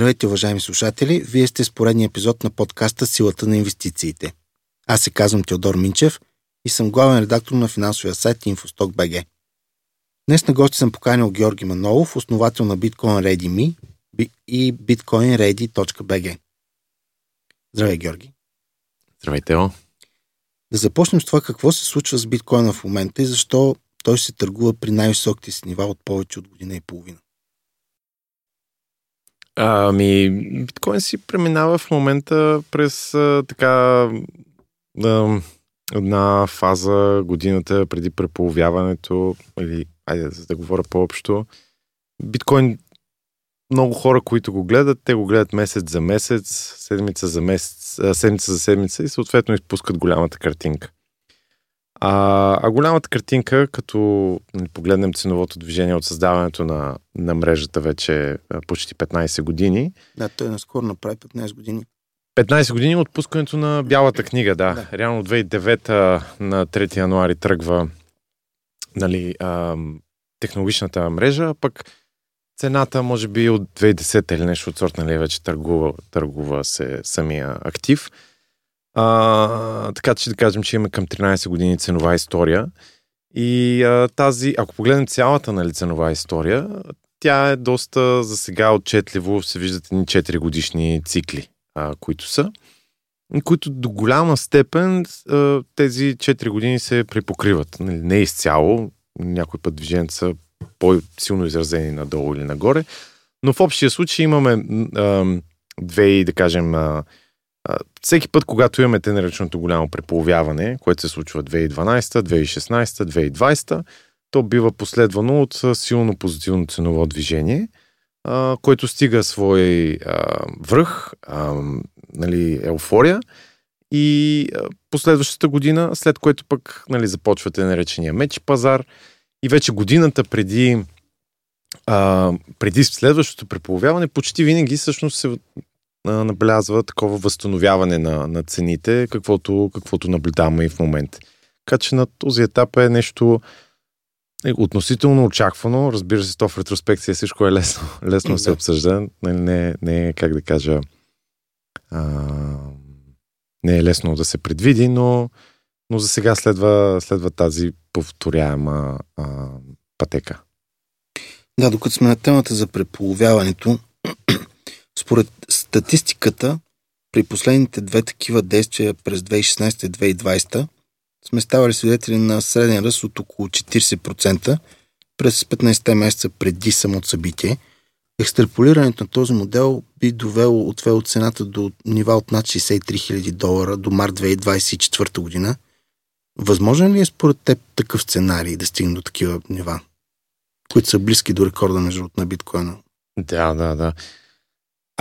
Здравейте, уважаеми слушатели! Вие сте с поредния епизод на подкаста Силата на инвестициите. Аз се казвам Теодор Минчев и съм главен редактор на финансовия сайт InfoStock.bg. Днес на гости съм поканил Георги Манолов, основател на Bitcoin Ready.me и bitcoinready.bg. Здравей, Георги! Здравей, Тео! Да започнем с това какво се случва с биткоина в момента и защо той се търгува при най-високите си нива от повече от година и половина. Ами, биткоин си преминава в момента през а, така а, една фаза годината преди преполовяването, или айде да говоря по-общо. Биткоин много хора, които го гледат, те го гледат месец за месец, седмица за месец, седмица за седмица и съответно изпускат голямата картинка. А, а голямата картинка, като нали, погледнем ценовото движение от създаването на, на мрежата вече почти 15 години. Да, той наскоро направи 15 години. 15 години от пускането на Бялата книга, да. да. Реално 2009 на 3 януари тръгва нали, а, технологичната мрежа, пък цената може би от 2010 или нещо от сорт, нали, вече търгува, търгува се самия актив. А, така че да кажем, че имаме към 13 години ценова история. И а, тази, ако погледнем цялата нали, ценова история, тя е доста за сега отчетливо, се виждат едни 4 годишни цикли, а, които са, които до голяма степен а, тези 4 години се припокриват. Нали, не изцяло, някой път движенията са по-силно изразени надолу или нагоре, но в общия случай имаме а, две, да кажем, а, всеки път, когато имаме те голямо преполовяване, което се случва 2012, 2016, 2020, то бива последвано от силно позитивно ценово движение, а, което стига свой а, връх, а, нали, еуфория. И а, последващата година, след което пък нали, започвате наречения меч пазар. И вече годината преди а, преди следващото преполовяване, почти винаги всъщност се набелязва такова възстановяване на, на цените, каквото, каквото наблюдаваме и в момента. Така че на този етап е нещо е, относително очаквано. Разбира се, то в ретроспекция всичко е лесно, лесно да. се обсъжда. Не, не, не е, как да кажа, а, не е лесно да се предвиди, но, но за сега следва, следва тази повторяема а, пътека. Да, докато сме на темата за преполовяването, според статистиката, при последните две такива действия през 2016 и 2020 сме ставали свидетели на среден ръст от около 40% през 15 месеца преди самото събитие. Екстраполирането на този модел би довело отвело цената до нива от над 63 000 долара до март 2024 година. Възможен ли е според теб такъв сценарий да стигне до такива нива, които са близки до рекорда между на биткоина? Да, да, да.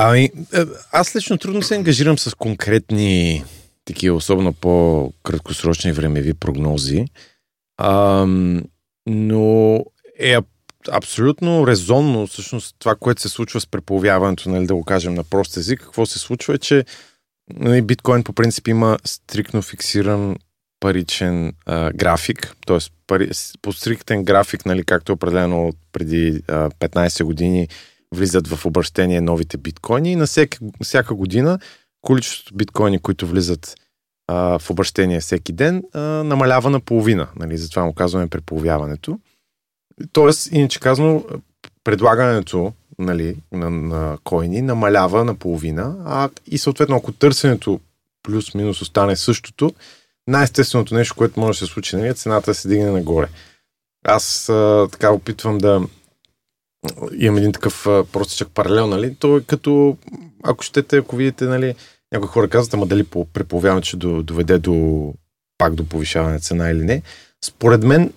Ами, е, аз лично трудно се ангажирам с конкретни такива, особено по-краткосрочни времеви прогнози. А, но е абсолютно резонно, всъщност, това, което се случва с преполовяването, нали, да го кажем на прост език, какво се случва е, че нали, биткоин по принцип има стрикно фиксиран паричен а, график, т.е. По стриктен график, нали, както е определено преди а, 15 години, влизат в обращение новите биткоини и на всяка, всяка година количеството биткоини, които влизат а, в обращение всеки ден, а, намалява на половина. Нали? Затова му казваме преполовяването. Тоест, иначе казано, предлагането нали, на, на койни намалява на половина, а и съответно, ако търсенето плюс-минус остане същото, най-естественото нещо, което може да се случи, нали, е цената да се дигне нагоре. Аз а, така опитвам да, имам един такъв простичък паралел, нали? То е като, ако щете, ако видите, нали, някои хора казват, ама дали по преповяване ще доведе до пак до повишаване на цена или не. Според мен,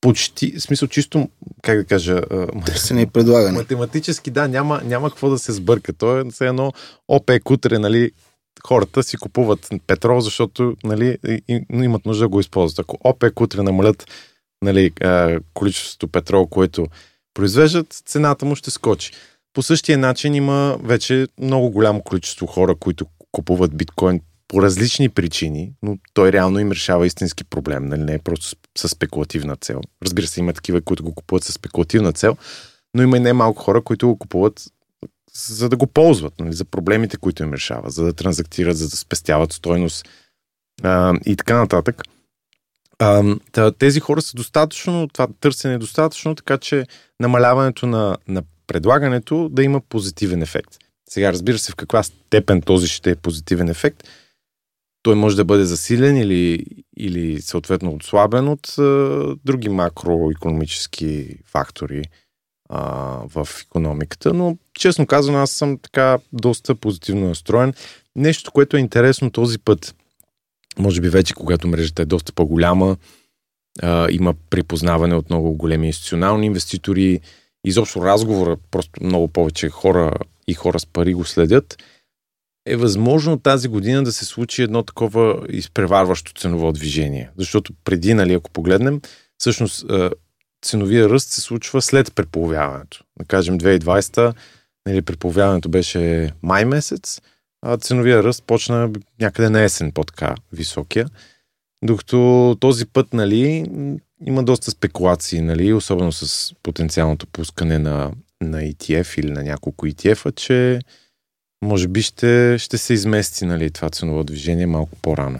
почти, в смисъл чисто, как да кажа... Търсене и предлагане. Математически, да, няма, няма какво да се сбърка. То е все едно ОПЕК утре, нали, хората си купуват петрол, защото нали, имат нужда да го използват. Ако ОПЕК утре намалят нали, количеството петрол, което произвеждат, цената му ще скочи. По същия начин има вече много голямо количество хора, които купуват биткоин по различни причини, но той реално им решава истински проблем, нали? не е просто с спекулативна цел. Разбира се, има такива, които го купуват с спекулативна цел, но има и не малко хора, които го купуват за да го ползват, нали, за проблемите, които им решава, за да транзактират, за да спестяват стойност а, и така нататък. А, тези хора са достатъчно, това търсене е достатъчно, така че намаляването на, на предлагането да има позитивен ефект. Сега разбира се в каква степен този ще е позитивен ефект. Той може да бъде засилен или, или съответно отслабен от а, други макроекономически фактори а, в економиката, но честно казано аз съм така доста позитивно настроен. Нещо, което е интересно този път, може би вече когато мрежата е доста по-голяма, а, има припознаване от много големи институционални инвеститори, изобщо разговора, просто много повече хора и хора с пари го следят, е възможно тази година да се случи едно такова изпреварващо ценово движение. Защото преди, нали, ако погледнем, всъщност ценовия ръст се случва след преполовяването. Да кажем 2020, нали, преполовяването беше май месец, а ценовия ръст почна някъде на есен по-така високия. Докато този път, нали, има доста спекулации, нали, особено с потенциалното пускане на, на ETF или на няколко ETF-а, че може би ще, ще се измести нали, това ценово движение малко по-рано.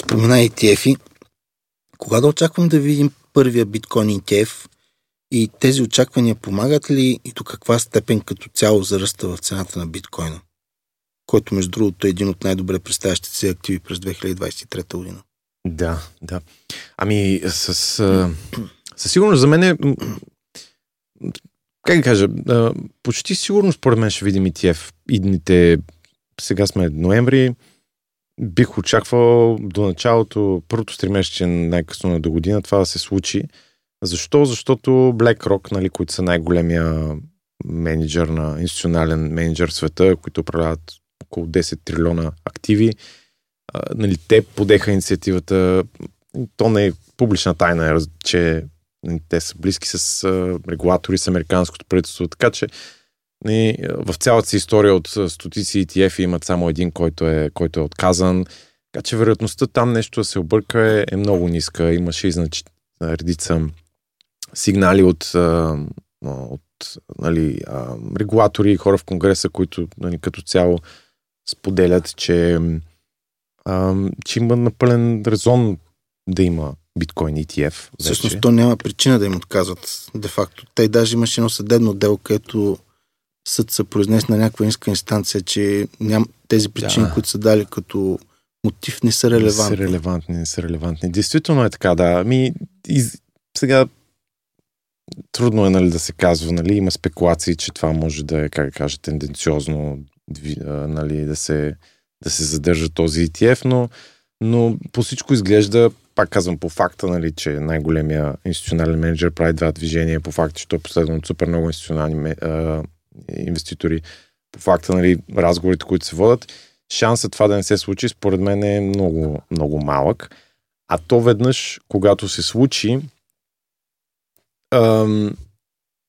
Спомена ETF-и. Кога да очаквам да видим първия биткоин ETF и тези очаквания помагат ли и до каква степен като цяло заръста в цената на биткоина? Който, между другото, е един от най-добре представящите се активи през 2023 година. Да, да. Ами, с, със сигурност за мен е как да кажа, почти сигурно според мен ще видим ETF идните, сега сме ноември, бих очаквал до началото, първото стримесече най-късно на до година това да се случи. Защо? Защото BlackRock, нали, които са най-големия менеджер на институционален менеджер в света, които управляват около 10 трилиона активи, нали, те подеха инициативата. То не е публична тайна, че те са близки с регулатори, с американското правителство, така че и в цялата си история от стотици ETF имат само един, който е, който е отказан. Така че вероятността там нещо да се обърка е, е много ниска. Имаше и значи, редица сигнали от, от нали, регулатори и хора в Конгреса, които нали, като цяло споделят, че, че има напълен резон да има биткоин ETF. Вече. Всъщност то няма причина да им отказват, де-факто. Те даже имаше едно съдебно дело, където съд се произнес на някаква инска инстанция, че ням, тези причини, да. които са дали като мотив, не са релевантни. Не са релевантни, не са релевантни. Действително е така, да. Ами, из... сега трудно е нали, да се казва, нали, има спекулации, че това може да е, как да кажа, тенденциозно нали, да, се, да се задържа този ETF, но, но по всичко изглежда пак казвам по факта, нали, че най-големия институционален менеджер прави два движения, по факта, че той е последван от супер много институционални а, инвеститори, по факта, нали, разговорите, които се водят, шансът това да не се случи, според мен е много, много малък. А то веднъж, когато се случи, ам,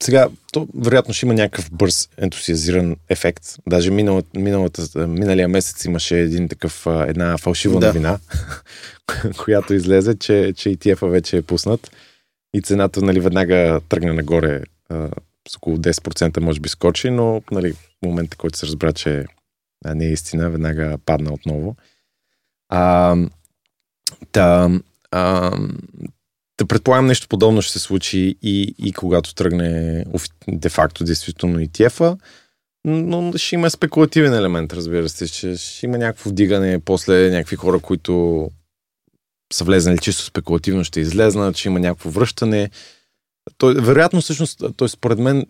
сега, то вероятно ще има някакъв бърз ентусиазиран ефект. Даже миналата, миналата, миналия месец имаше един такъв, една фалшива да. новина, която излезе, че, че ETF-а вече е пуснат и цената нали, веднага тръгна нагоре а, с около 10% може би скочи, но нали, в момента, който се разбра, че не е истина, веднага падна отново. А, та, а, да предполагам нещо подобно ще се случи и, и когато тръгне де-факто действително ETF-а, но ще има спекулативен елемент, разбира се, че ще има някакво вдигане, после някакви хора, които са влезнали чисто спекулативно, ще излезнат, ще има някакво връщане. Той, вероятно, всъщност, той според мен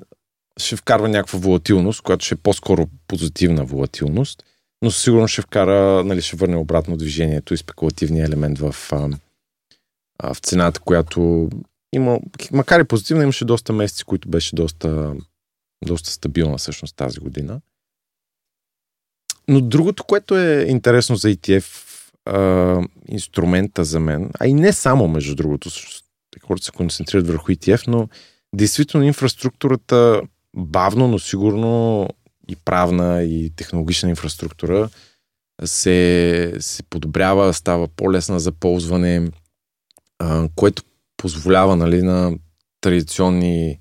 ще вкарва някаква волатилност, която ще е по-скоро позитивна волатилност, но сигурно ще вкара, нали, ще върне обратно движението и спекулативния елемент в, в цената, която има, макар и позитивна, имаше доста месеци, които беше доста, доста стабилна всъщност тази година. Но другото, което е интересно за ETF а, инструмента за мен, а и не само между другото, хората се концентрират върху ETF, но действително инфраструктурата бавно, но сигурно и правна, и технологична инфраструктура се, се подобрява, става по-лесна за ползване което позволява нали, на традиционни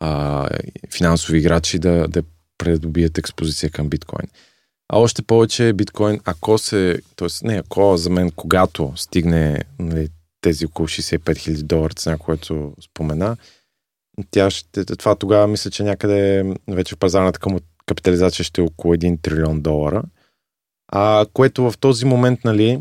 а, финансови играчи да, да предобият експозиция към биткоин. А още повече биткоин, ако се, т.е. не ако, за мен, когато стигне нали, тези около 65 000 долара цена, което спомена, тя ще, това тогава мисля, че някъде вече в пазарната капитализация ще е около 1 трилион долара. А, което в този момент, нали,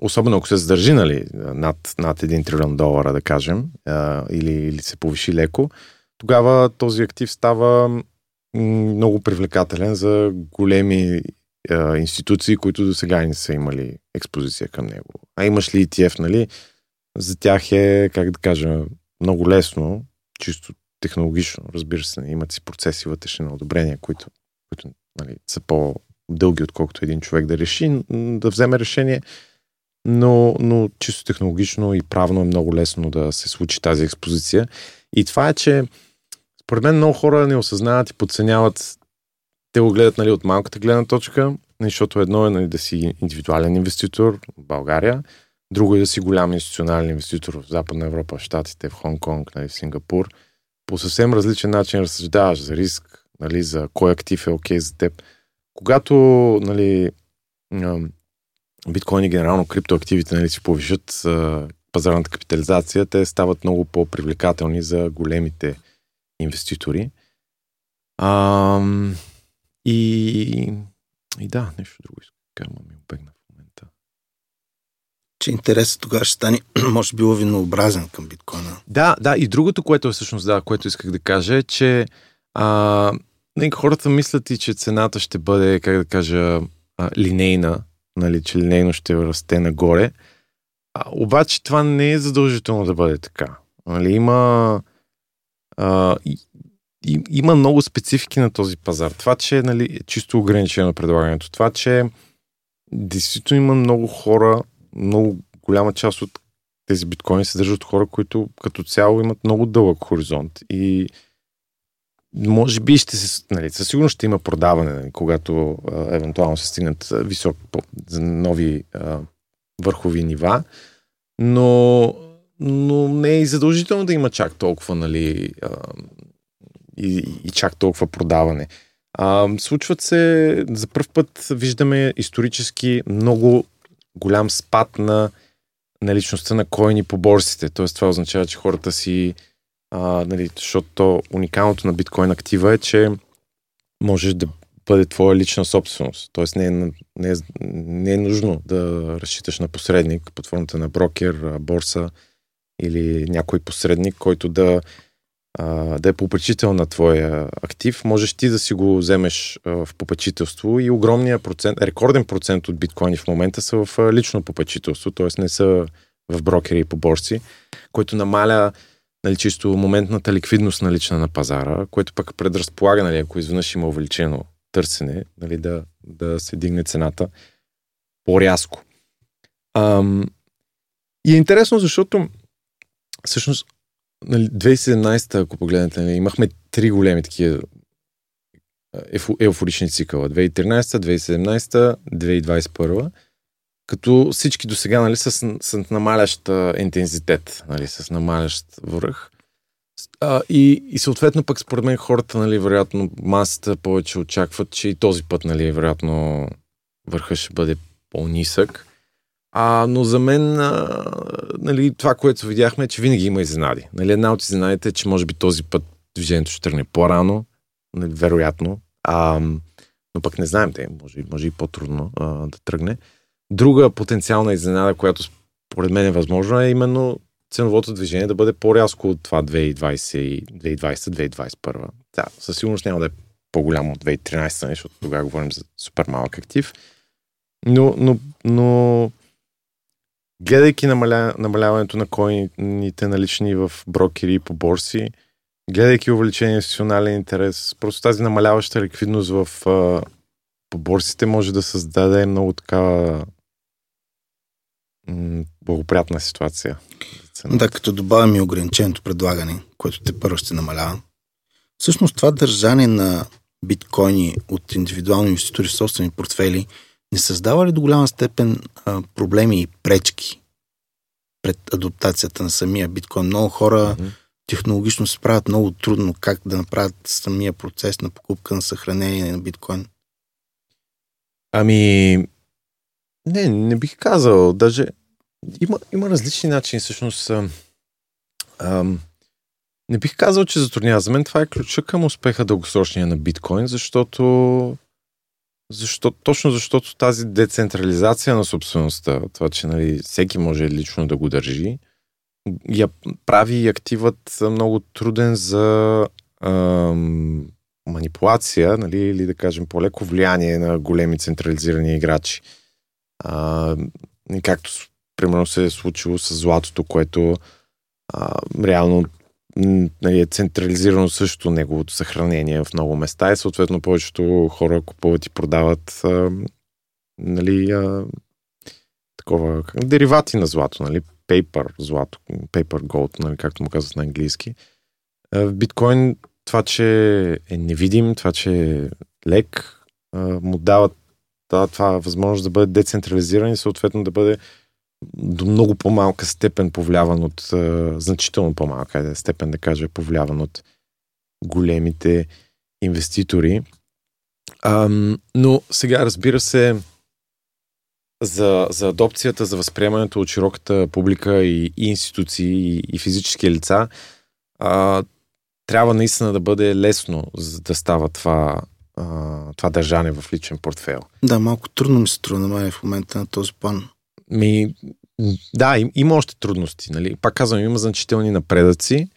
особено ако се задържи нали, над, над 1 трилион долара, да кажем, а, или, или се повиши леко, тогава този актив става много привлекателен за големи а, институции, които до сега не са имали експозиция към него. А имаш ли ETF, нали? За тях е, как да кажа, много лесно, чисто технологично, разбира се, имат си процеси вътрешни на одобрение, които, които нали, са по-дълги, отколкото един човек да реши, да вземе решение но, но чисто технологично и правно е много лесно да се случи тази експозиция. И това е, че според мен много хора не осъзнават и подценяват. Те го гледат нали, от малката гледна точка, нали, защото едно е нали, да си индивидуален инвеститор в България, друго е да си голям институционален инвеститор в Западна Европа, в Штатите, в Хонг-Конг, нали, в Сингапур. По съвсем различен начин разсъждаваш за риск, нали, за кой актив е окей okay за теб. Когато нали, биткоин и генерално криптоактивите нали, си повишат а, пазарната капитализация, те стават много по-привлекателни за големите инвеститори. А, и, и да, нещо друго искам да ми обегна в момента. Че интересът тогава ще стане, може би, лавинообразен към биткоина. Да, да, и другото, което е всъщност, да, което исках да кажа е, че а, хората мислят и, че цената ще бъде, как да кажа, а, линейна, нали, че линейно ще расте нагоре. А, обаче това не е задължително да бъде така. Нали, има, а, и, и, има много специфики на този пазар. Това, че нали, е чисто ограничено предлагането. Това, че действително има много хора, много голяма част от тези биткоини се държат хора, които като цяло имат много дълъг хоризонт и може би ще се, нали, със сигурност ще има продаване, нали, когато а, евентуално се стигнат висок, по, за нови а, върхови нива, но, но не е и задължително да има чак толкова, нали, а, и, и чак толкова продаване. А, случват се, за първ път виждаме исторически много голям спад на наличността на койни по борсите. Тоест това означава, че хората си а, нали, защото уникалното на биткоин актива е, че можеш да бъде твоя лична собственост. Тоест не е, не е, не е нужно да разчиташ на посредник под формата на брокер, борса или някой посредник, който да, а, да е попечител на твоя актив. Можеш ти да си го вземеш а, в попечителство и огромния процент, рекорден процент от биткоини в момента са в лично попечителство, т.е. не са в брокери и по борси, който намаля нали, чисто моментната ликвидност налична на пазара, което пък предразполага, нали, ако изведнъж има увеличено търсене, нали, да, да се дигне цената по-рязко. Ам, и е интересно, защото всъщност нали, 2017, ако погледнете, нали, имахме три големи такива еуфорични цикъла. 2013, 2017, 2021 като всички до сега нали, с, с намалящ интензитет, нали, с намалящ връх. А, и, и съответно пък според мен хората, нали, вероятно масата повече очакват, че и този път, нали, вероятно върха ще бъде по-нисък. А, но за мен, а, нали, това, което видяхме, е, че винаги има изненади. Нали, една от изненадите е, че може би този път движението ще тръгне по-рано, нали, вероятно. А, но пък не знаем, те, може, може и по-трудно а, да тръгне. Друга потенциална изненада, която според мен е възможна, е именно ценовото движение да бъде по-рязко от това 2020-2021. Да, със сигурност няма да е по-голямо от 2013, нали, защото тогава говорим за супер малък актив. Но, но, но гледайки намаля, намаляването на койните налични в брокери и по борси, гледайки увеличение институционален интерес, просто тази намаляваща ликвидност в по борсите може да създаде много такава благоприятна ситуация. Да, като добавяме и ограниченото предлагане, което те първо ще намалява. Всъщност това държане на биткоини от индивидуални инвеститори в собствени портфели не създава ли до голяма степен а, проблеми и пречки пред адаптацията на самия биткоин? Много хора mm-hmm. технологично се справят много трудно как да направят самия процес на покупка на съхранение на биткоин? Ами, не, не бих казал. Даже има, има различни начини. Всъщност, а, а, не бих казал, че затруднява. За мен това е ключа към успеха дългосрочния на биткоин, защото защо, точно защото тази децентрализация на собствеността, това, че нали, всеки може лично да го държи, я прави активът много труден за ам, манипулация, нали, или да кажем по-леко влияние на големи централизирани играчи. Както примерно се е случило с златото, което а, реално нали, е централизирано също неговото съхранение в много места и съответно повечето хора купуват и продават а, нали, а, такова, деривати на злато, нали, paper злато, paper gold, нали, както му казват на английски. В биткоин това, че е невидим, това, че е лек, му дава това, това възможност да бъде децентрализиран и съответно да бъде до много по-малка степен повляван от, значително по-малка степен, да кажа, повляван от големите инвеститори. Ам, но сега, разбира се, за, за адопцията, за възприемането от широката публика и, и институции, и, и физически лица, а, трябва наистина да бъде лесно за да става това, а, това държане в личен портфел. Да, малко трудно ми се трудно в момента на този план. Ми, да, им, има още трудности. Нали? Пак казвам, има значителни напредъци.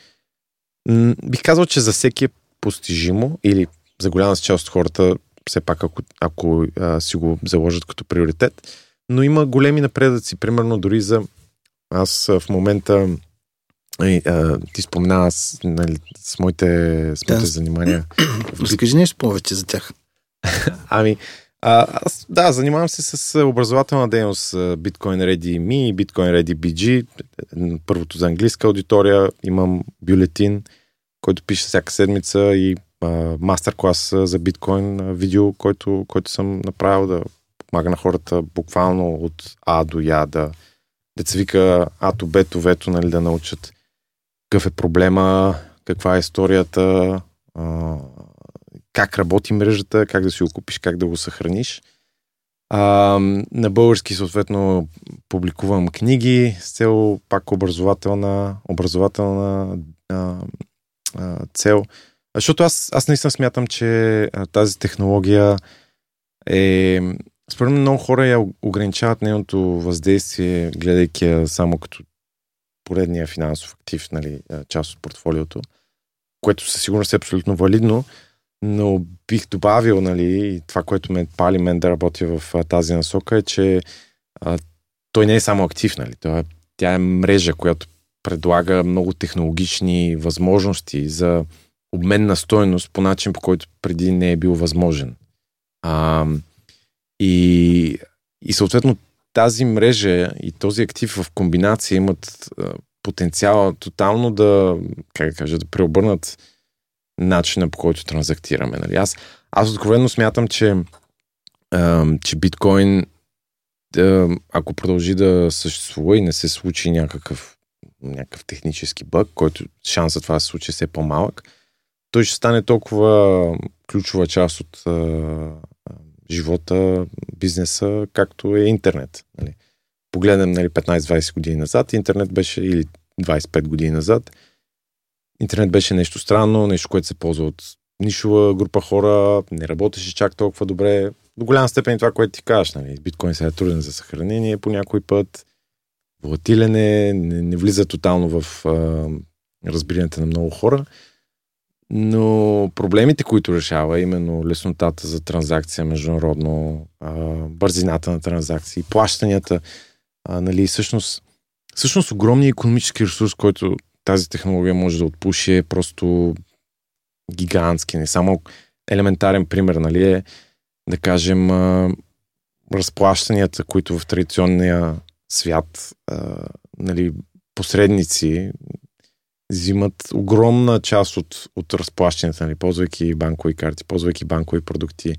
М- бих казал, че за всеки е постижимо или за голяма част от хората, все пак ако, ако а, си го заложат като приоритет. Но има големи напредъци, примерно дори за аз в момента и, а, ти спомена с, нали, с моите, с моите да. занимания. Разкажи нещо повече за тях. ами, а, аз, да, занимавам се с образователна дейност Bitcoin Ready Me и Bitcoin Ready BG. Първото за английска аудитория. Имам бюлетин, който пише всяка седмица и мастер-клас за биткоин видео, който, който съм направил да помага на хората буквално от А до Я да деца вика Ато, Бето, Вето, нали, да научат какъв е проблема, каква е историята, как работи мрежата, как да си го купиш, как да го съхраниш. А, на български съответно публикувам книги с цел пак образователна, образователна а, а, цел. Защото аз, аз наистина смятам, че тази технология е... Според мен много хора я ограничават нейното въздействие, гледайки я само като поредния финансов актив, нали, част от портфолиото, което със сигурност е абсолютно валидно, но бих добавил, нали, това, което ме пали мен да работя в тази насока е, че а, той не е само актив, нали, той е, тя е мрежа, която предлага много технологични възможности за обмен на стойност по начин, по който преди не е бил възможен. А, и, и съответно тази мрежа и този актив в комбинация имат потенциала тотално да, как да кажа, да преобърнат начина по който транзактираме. Нали? Аз, аз откровенно смятам, че, а, че биткоин, а, ако продължи да съществува и не се случи някакъв, някакъв технически бък, който шансът това да се случи все по-малък, той ще стане толкова ключова част от живота, бизнеса, както е интернет. Нали. Погледнем нали, 15-20 години назад, интернет беше, или 25 години назад, интернет беше нещо странно, нещо, което се ползва от нишова група хора, не работеше чак толкова добре. До голяма степен това, което ти кажеш, нали, биткоин сега е труден за съхранение по някой път, волатилен е, не, не влиза тотално в а, разбирането на много хора. Но проблемите, които решава, именно леснотата за транзакция международно, бързината на транзакции, плащанията, нали, всъщност, всъщност огромният економически ресурс, който тази технология може да отпуши е просто гигантски. Не само елементарен пример, нали, е да кажем разплащанията, които в традиционния свят нали, посредници, взимат огромна част от, от разплащането, нали, ползвайки банкови карти, ползвайки банкови продукти.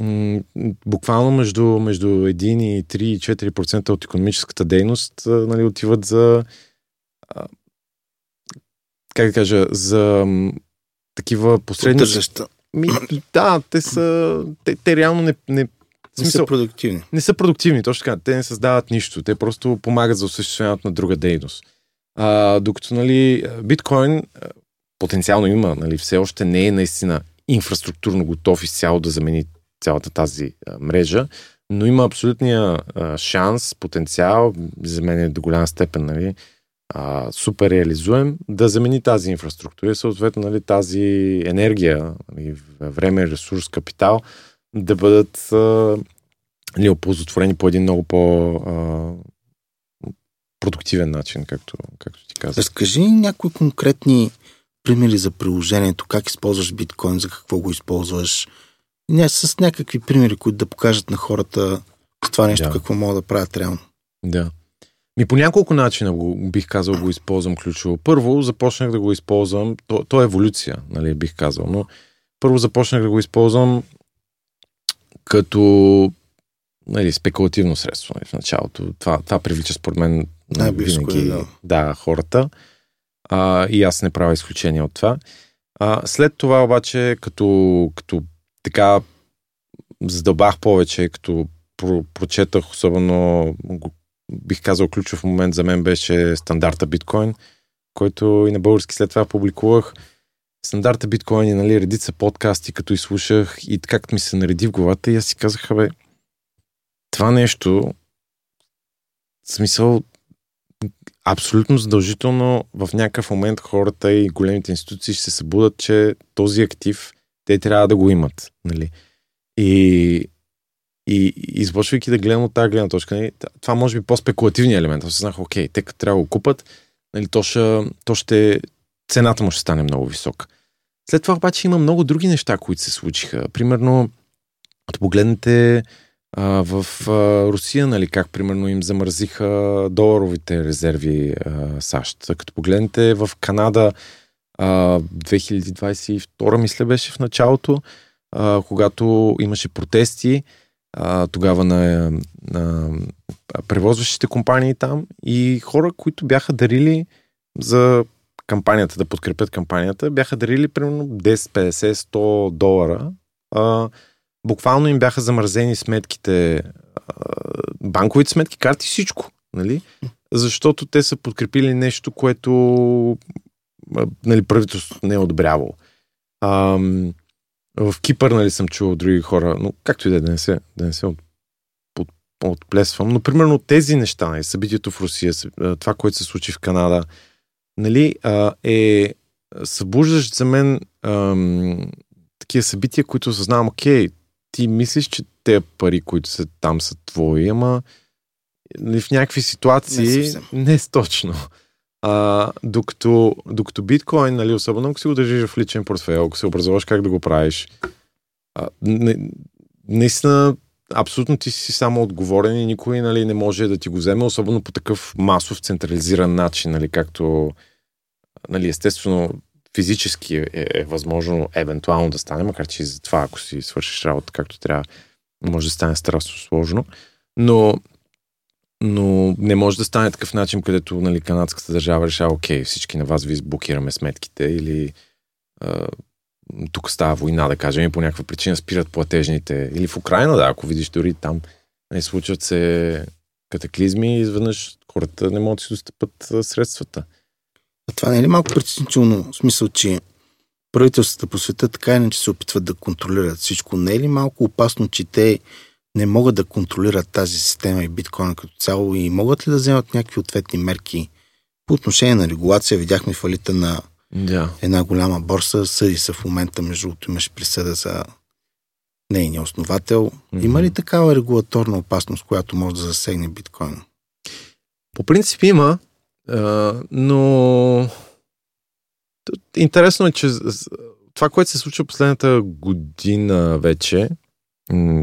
М- буквално между, между 1 и 3 и 4% от економическата дейност нали, отиват за как да кажа, за такива посредници. Ми, да, те са, те, те реално не, не не са продуктивни. Не са продуктивни, точно така. Те не създават нищо. Те просто помагат за осъществяването на друга дейност. А, докато, нали, биткоин потенциално има, нали, все още не е наистина инфраструктурно готов изцяло да замени цялата тази а, мрежа, но има абсолютния а, шанс, потенциал, за мен е до голяма степен, нали, а, супер реализуем, да замени тази инфраструктура и съответно нали, тази енергия, нали, време, ресурс, капитал, да бъдат а, нали, оползотворени по един много по продуктивен начин, както, както ти казах. Разкажи някои конкретни примери за приложението, как използваш биткоин, за какво го използваш, ня, с някакви примери, които да покажат на хората това нещо, да. какво могат да правят реално. Да. Ми по няколко начина го, бих казал го използвам ключово. Първо започнах да го използвам, то, то е еволюция, нали, бих казал, но първо започнах да го използвам като нали, спекулативно средство нали, в началото. Това, това привлича според мен да, винаги да. да, хората. А, и аз не правя изключение от това. А, след това обаче, като, като така задълбах повече, като про, прочетах особено, бих казал, ключов момент за мен беше стандарта биткоин, който и на български след това публикувах. Стандарта биткоин и нали, редица подкасти, като изслушах и как ми се нареди в главата и аз си казах, бе, това нещо, в смисъл, абсолютно задължително в някакъв момент хората и големите институции ще се събудат, че този актив те трябва да го имат. Нали? И, и извършвайки да гледам от тази гледна точка, нали, това може би по-спекулативният елемент. Аз знах, окей, те като трябва да го купат, нали, то, ще, то ще, цената му ще стане много висока. След това обаче има много други неща, които се случиха. Примерно, като погледнете а, в а, Русия, нали, как примерно им замързиха доларовите резерви а, САЩ. Като погледнете в Канада, а, 2022 мисля беше в началото, а, когато имаше протести, а, тогава на, на превозващите компании там и хора, които бяха дарили за кампанията, да подкрепят кампанията, бяха дарили примерно 10, 50, 100 долара. А, буквално им бяха замразени сметките, банковите сметки, карти, всичко. Нали? Защото те са подкрепили нещо, което нали, правителството не е одобрявало. В Кипър нали, съм чувал други хора, но както и да, е, да не се, да не се от, от, отплесвам. Но примерно тези неща, нали, събитието в Русия, това, което се случи в Канада, нали, е събуждащ за мен ам, такива събития, които осъзнавам, окей, ти мислиш, че те пари, които са там, са твои, ама нали, в някакви ситуации не, не е точно. А, докато, докато биткоин, нали, особено ако си го държиш в личен портфел, ако се образуваш как да го правиш, а, не, наистина абсолютно ти си само отговорен и никой нали, не може да ти го вземе, особено по такъв масов централизиран начин, нали, както нали, естествено физически е, е възможно евентуално да стане, макар че за това, ако си свършиш работа както трябва, може да стане страшно сложно. Но, но не може да стане такъв начин, където нали, канадската държава решава, окей, всички на вас ви блокираме сметките или а, тук става война, да кажем, и по някаква причина спират платежните. Или в Украина, да, ако видиш дори там не нали, случват се катаклизми и изведнъж хората не могат да си достъпат средствата. А това не е ли малко притеснително? В смисъл, че правителствата по света така иначе се опитват да контролират всичко. Не е ли малко опасно, че те не могат да контролират тази система и биткоина като цяло и могат ли да вземат някакви ответни мерки по отношение на регулация? Видяхме фалита на да. една голяма борса, съди се в момента, между другото имаше присъда за нейния основател. Mm-hmm. Има ли такава регулаторна опасност, която може да засегне биткоина? По принцип има но интересно е, че това, което се случва последната година вече,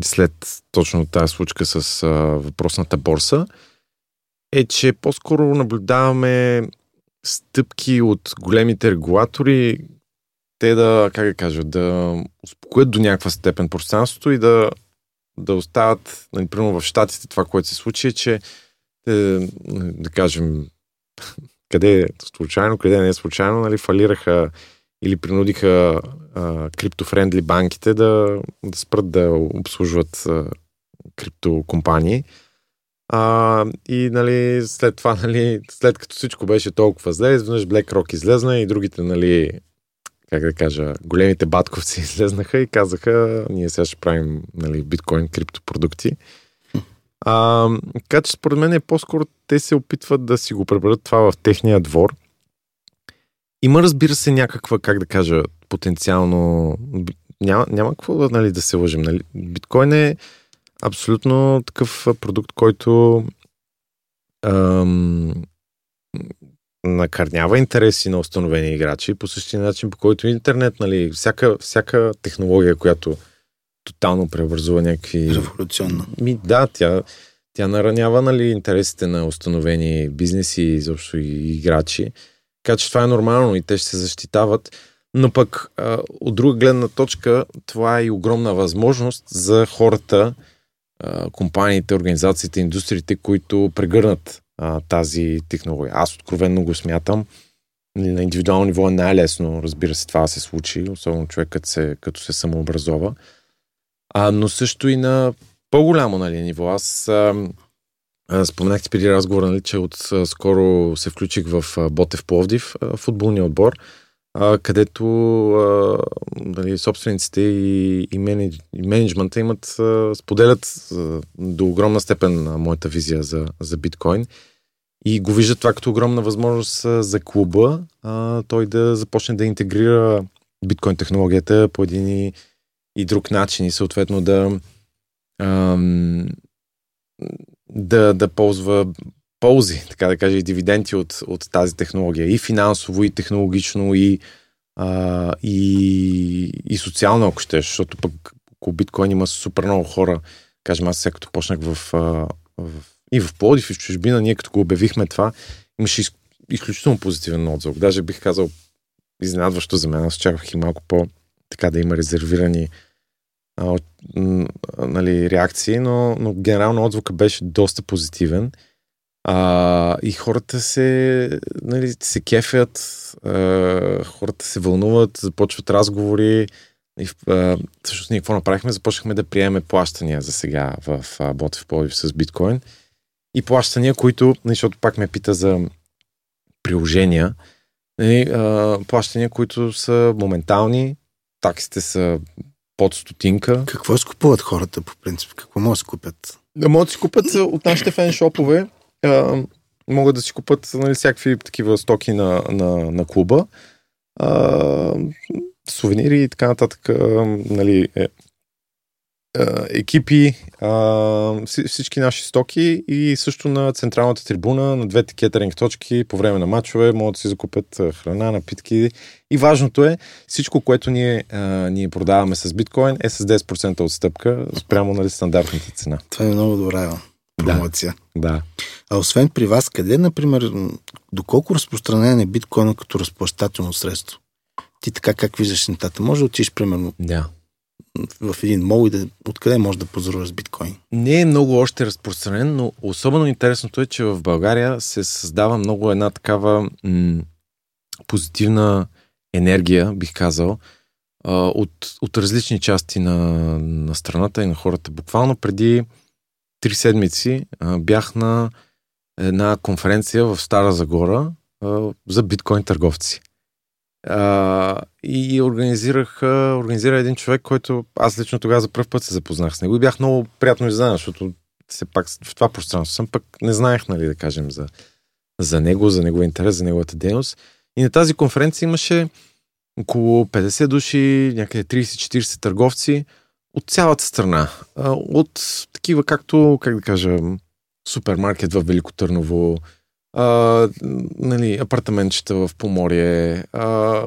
след точно тази случка с а, въпросната борса, е, че по-скоро наблюдаваме стъпки от големите регулатори, те да, как да кажа, да успокоят до някаква степен пространството и да, да остават, например, в Штатите това, което се случи, е, че, е, да кажем, къде случайно, къде не случайно, нали, фалираха или принудиха криптофрендли банките да, да спрат да обслужват а, криптокомпании. А, и нали, след това, нали, след като всичко беше толкова зле, изведнъж BlackRock излезна и другите, нали, как да кажа, големите батковци излезнаха и казаха, ние сега ще правим нали, биткоин криптопродукти. А, така че според мен е по-скоро те се опитват да си го преберат това в техния двор. Има, разбира се, някаква, как да кажа, потенциално... Няма, няма какво нали, да се лъжим. Нали? Биткоин е абсолютно такъв продукт, който ам, накърнява интереси на установени играчи по същия начин, по който интернет, нали, всяка, всяка технология, която тотално преобразува някакви... Революционно. Ми, да, тя, тя наранява нали, интересите на установени бизнеси и изобщо играчи. Така че това е нормално и те ще се защитават. Но пък а, от друга гледна точка, това е и огромна възможност за хората, а, компаниите, организациите, индустриите, които прегърнат а, тази технология. Аз откровенно го смятам. На индивидуално ниво е най-лесно, разбира се, това да се случи, особено човек като се, като се самообразова. А, но също и на по-голямо нали, ниво. Аз а, а, споменах ти преди разговора, нали, че от скоро се включих в Ботев Пловдив, футболния отбор, а, където а, нали, собствениците и, и, менедж, и менеджмента имат, а, споделят а, до огромна степен а, моята визия за, за биткоин и го виждат това като огромна възможност за клуба, а, той да започне да интегрира биткоин технологията по един и друг начин и съответно да да, да ползва ползи, така да кажа, и дивиденти от, от тази технология. И финансово, и технологично, и, а, и, и социално, ако ще, защото пък около биткоин има супер много хора. Кажем, аз сега като почнах в, в и в Плодив, и в чужбина, ние като го обявихме това, имаше из, изключително позитивен отзвук. Даже бих казал изненадващо за мен. Аз очаквах и малко по така да има резервирани нали, реакции, но, но генерално отзвука беше доста позитивен. А, и хората се, нали, се кефят, а, хората се вълнуват, започват разговори. И, а, всъщност ние какво направихме? Започнахме да приемем плащания за сега в а, Ботев Плодив с биткоин. И плащания, които, нали, защото пак ме пита за приложения, нали, а, плащания, които са моментални, таксите са под стотинка. Какво скупуват хората по принцип? Какво могат да си купят? Да могат да си купят от нашите феншопове. А, могат да си купат нали, всякакви такива стоки на, на, на клуба. А, сувенири и така нататък. А, нали, е, екипи, а, всички наши стоки и също на централната трибуна, на двете кетеринг точки по време на матчове могат да си закупят храна, напитки. И важното е, всичко, което ние, а, ние продаваме с биткоин е с 10% отстъпка спрямо нали, стандартната цена. Това е много добра промоция. Да, да. А освен при вас, къде, например, доколко разпространен е биткоина като разплащателно средство? Ти така как виждаш нещата? Може да отиш, примерно, да в един мол и да, откъде може да позоруваш биткоин? Не е много още разпространен, но особено интересното е, че в България се създава много една такава м- позитивна енергия, бих казал, от, от различни части на, на страната и на хората. Буквално преди три седмици а, бях на една конференция в Стара Загора а, за биткоин търговци. А, и организирах, организира един човек, който аз лично тогава за първ път се запознах с него и бях много приятно изненадан, защото все пак в това пространство съм, пък не знаех, нали, да кажем, за, за него, за неговия интерес, за неговата дейност. И на тази конференция имаше около 50 души, някъде 30-40 търговци от цялата страна. От такива, както, как да кажа, супермаркет в Велико Търново, а, нали, апартаментчета в Поморие, а,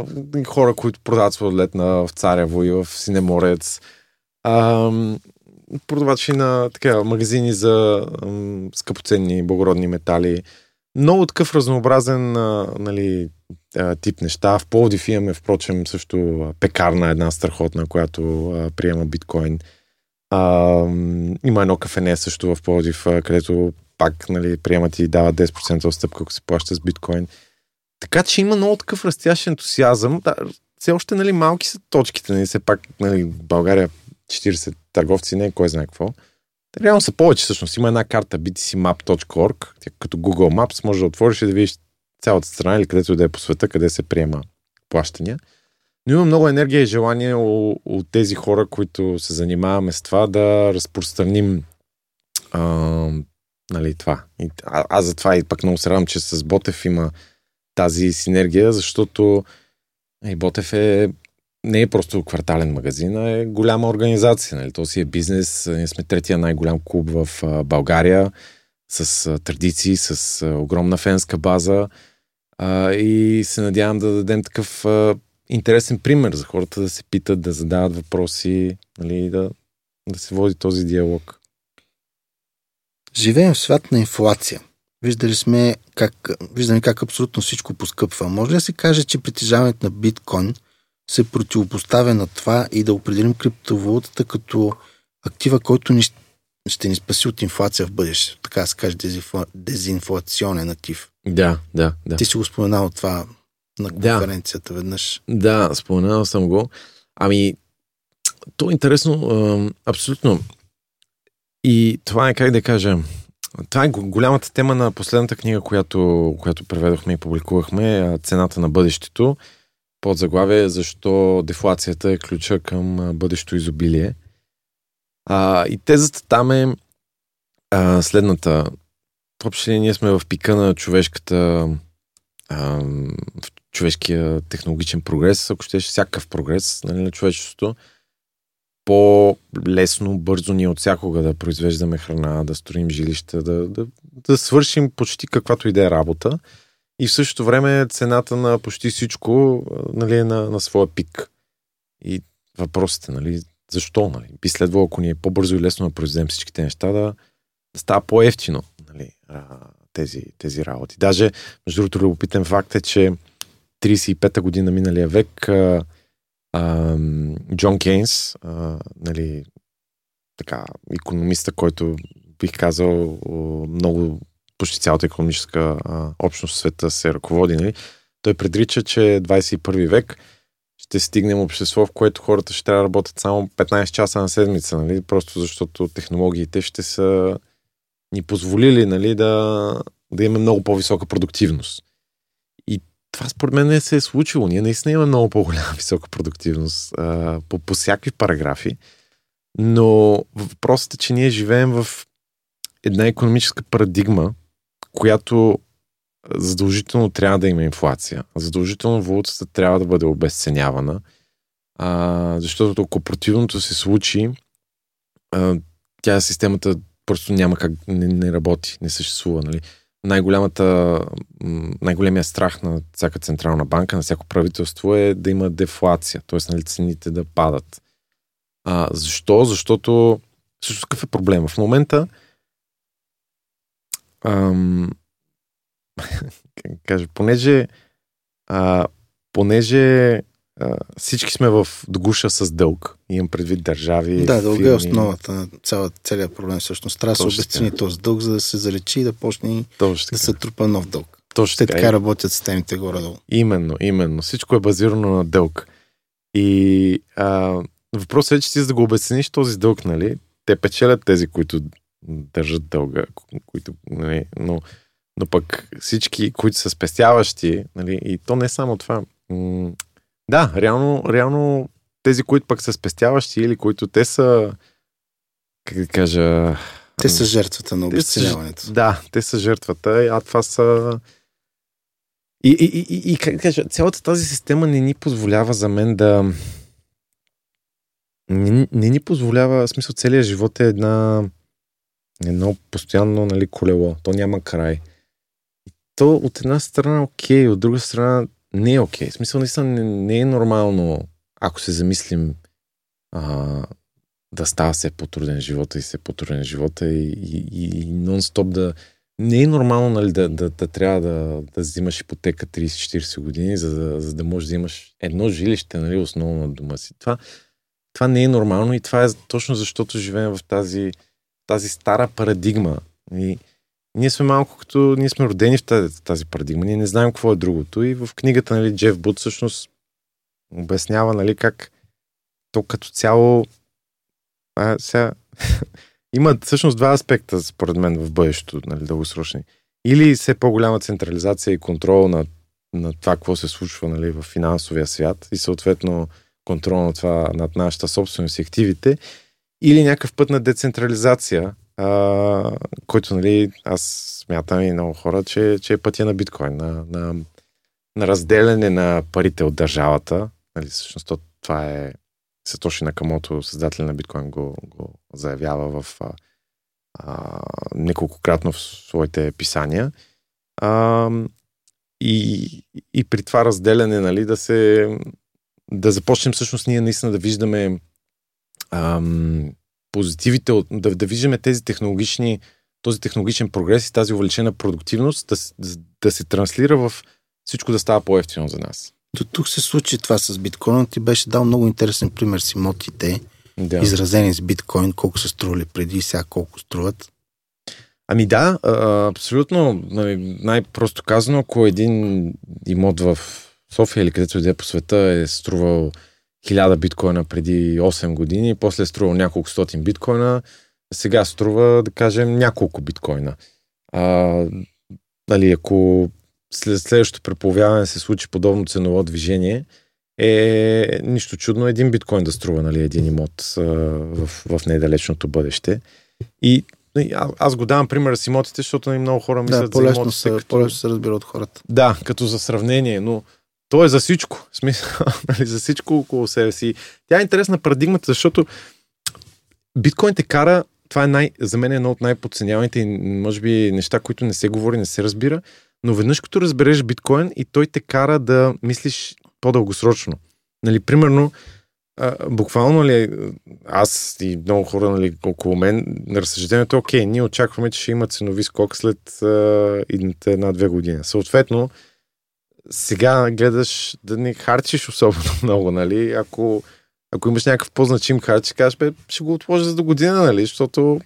хора, които продават сладолет в Царево и в Синеморец, а, продавачи на така, магазини за а, скъпоценни благородни метали. Много такъв разнообразен а, нали, а, тип неща. В Пловдив имаме, впрочем, също пекарна, една страхотна, която а, приема биткоин. А, има едно кафене също в Пловдив, където пак нали, приемат и дават 10% отстъпка, ако се плаща с биткоин. така че има много такъв растящ ентусиазъм. Да, все още нали, малки са точките. Нали, все пак нали, България 40 търговци, не кой знае какво. Реално са повече всъщност. Има една карта btcmap.org, като Google Maps, може да отвориш и да видиш цялата страна или където да е по света, къде се приема плащания. Но има много енергия и желание от тези хора, които се занимаваме с това, да разпространим а, нали, това. И, а, аз затова и пък много се радвам, че с Ботев има тази синергия, защото и Ботев е не е просто квартален магазин, а е голяма организация. Нали? То си е бизнес. Ние сме третия най-голям клуб в България с традиции, с огромна фенска база и се надявам да дадем такъв интересен пример за хората да се питат, да задават въпроси, нали, да, да се води този диалог. Живеем в свят на инфлация. Виждали сме как, виждаме как абсолютно всичко поскъпва. Може ли да се каже, че притежаването на биткоин се противопоставя на това и да определим криптовалутата като актива, който ни, ще ни спаси от инфлация в бъдеще. Така се каже дезинфлационен актив. Да, да, да. Ти си го споменал това на конференцията да. веднъж. Да, споменал съм го. Ами, то е интересно, абсолютно. И това е, как да кажа, това е голямата тема на последната книга, която, която преведохме и публикувахме, Цената на бъдещето. Под заглавие Защо дефлацията е ключа към бъдещо изобилие. А, и тезата там е а, следната. Въобще ние сме в пика на човешката а, в човешкия технологичен прогрес, ако щеш всякакъв прогрес нали, на човечеството по-лесно, бързо ни от всякога да произвеждаме храна, да строим жилища, да, да, да свършим почти каквато и да е работа. И в същото време цената на почти всичко нали, е на, на своя пик. И въпросът е, нали, защо? Нали? Би следвало, ако ни е по-бързо и лесно да произведем всичките неща, да, да става по-ефтино нали, тези, тези работи. Даже, между другото, любопитен факт е, че 35-та година миналия век Джон Кейнс, нали, така, економиста, който бих казал много почти цялата економическа общност в света се ръководи. Нали? Той предрича, че 21 век ще стигнем общество, в което хората ще трябва да работят само 15 часа на седмица, нали? просто защото технологиите ще са ни позволили нали, да, да имаме много по-висока продуктивност това според мен не се е случило. Ние наистина имаме много по-голяма висока продуктивност а, по, по всякакви параграфи, но въпросът е, че ние живеем в една економическа парадигма, която задължително трябва да има инфлация. Задължително валутата трябва да бъде обесценявана, а, защото ако противното се случи, а, тя системата просто няма как не, не работи, не съществува. Нали? Най-голямата, най-големия страх на всяка централна банка, на всяко правителство е да има дефлация, т.е. нали, цените да падат. А, защо? Защото също какъв е проблема? В момента ам, кажа, понеже а, понеже а, всички сме в догуша с дълг. Имам предвид държави. Да, дълга е основата на целият проблем. Всъщност трябва да се обесцени този дълг, за да се залечи и да почне Точно да се трупа нов дълг. Точно Те така, така работят системите горе-долу. Именно, именно. Всичко е базирано на дълг. И а, въпросът е, че ти за да го обесцениш този дълг, нали, те печелят тези, които държат дълга, които, нали, но, но пък всички, които са спестяващи, нали, и то не е само това, м- да, реално, реално тези, които пък са спестяващи или които те са, как да кажа... Те са жертвата на обесценяването. Да, те са жертвата, а това са... И, и, и, и как да кажа, цялата тази система не ни позволява за мен да... Не, не ни позволява, в смисъл, целият живот е една едно постоянно нали, колело. То няма край. И то от една страна окей, от друга страна не е окей. В смисъл, наистина не, не е нормално, ако се замислим а, да става все по-труден живота и все по-труден живота и, и, и нон-стоп да... Не е нормално нали, да, да, да трябва да, да взимаш ипотека 30-40 години, за да, за да можеш да имаш едно жилище, нали, основно на дома си. Това, това не е нормално и това е точно защото живеем в тази, тази стара парадигма. И, Ние сме малко като, ние сме родени в тази, тази парадигма, ние не знаем какво е другото и в книгата, нали, Джеф Буд всъщност обяснява, нали, как то като цяло а, сега, има всъщност два аспекта, според мен, в бъдещето, нали, дългосрочни. Или все по-голяма централизация и контрол на, на това, какво се случва нали, в финансовия свят и съответно контрол на това над нашата собственост и активите, или някакъв път на децентрализация, а, който, нали, аз смятам и много хора, че, че е пътя на биткоин, на, на, на разделяне на парите от държавата. Нали, всъщност това е Сатоши Накамото, създател на биткоин, го, го заявява в а, а, неколкократно в своите писания. А, и, и при това разделяне, нали, да се да започнем всъщност ние наистина да виждаме ам, позитивите, да, да виждаме тези технологични, този технологичен прогрес и тази увеличена продуктивност да, да се транслира в всичко да става по-ефтино за нас. До тук се случи това с биткоина. Ти беше дал много интересен пример с имотите, да. изразени с биткоин, колко са стрували преди и сега колко струват. Ами да, абсолютно. Нали, най-просто казано, ако един имот в София или където иде по света е струвал 1000 биткоина преди 8 години, после е струвал няколко стотин биткоина, сега струва, да кажем, няколко биткоина. А, нали, ако след следващото преповяване се случи подобно ценово движение, е нищо чудно един биткоин да струва нали, един имот а, в, в недалечното бъдеще. И аз, аз го давам пример с имотите, защото нали, много хора мислят да, по-лесно за имотите. Са, като... По-лесно се разбира от хората. Да, като за сравнение, но то е за всичко. В смисъл, нали, за всичко около себе си. Тя е интересна парадигмата, защото биткоин те кара, това е най, за мен е едно от най-подценяваните и може би неща, които не се говори, не се разбира, но веднъж като разбереш биткоин и той те кара да мислиш по-дългосрочно. Нали, примерно, а, буквално ли, аз и много хора нали, около мен, на разсъждението, окей, ние очакваме, че ще има ценови скок след а, една-две години. Съответно, сега гледаш да не харчиш особено много, нали? Ако, ако имаш някакъв по-значим харч, кажеш, бе, ще го отложа за до година, нали? Защото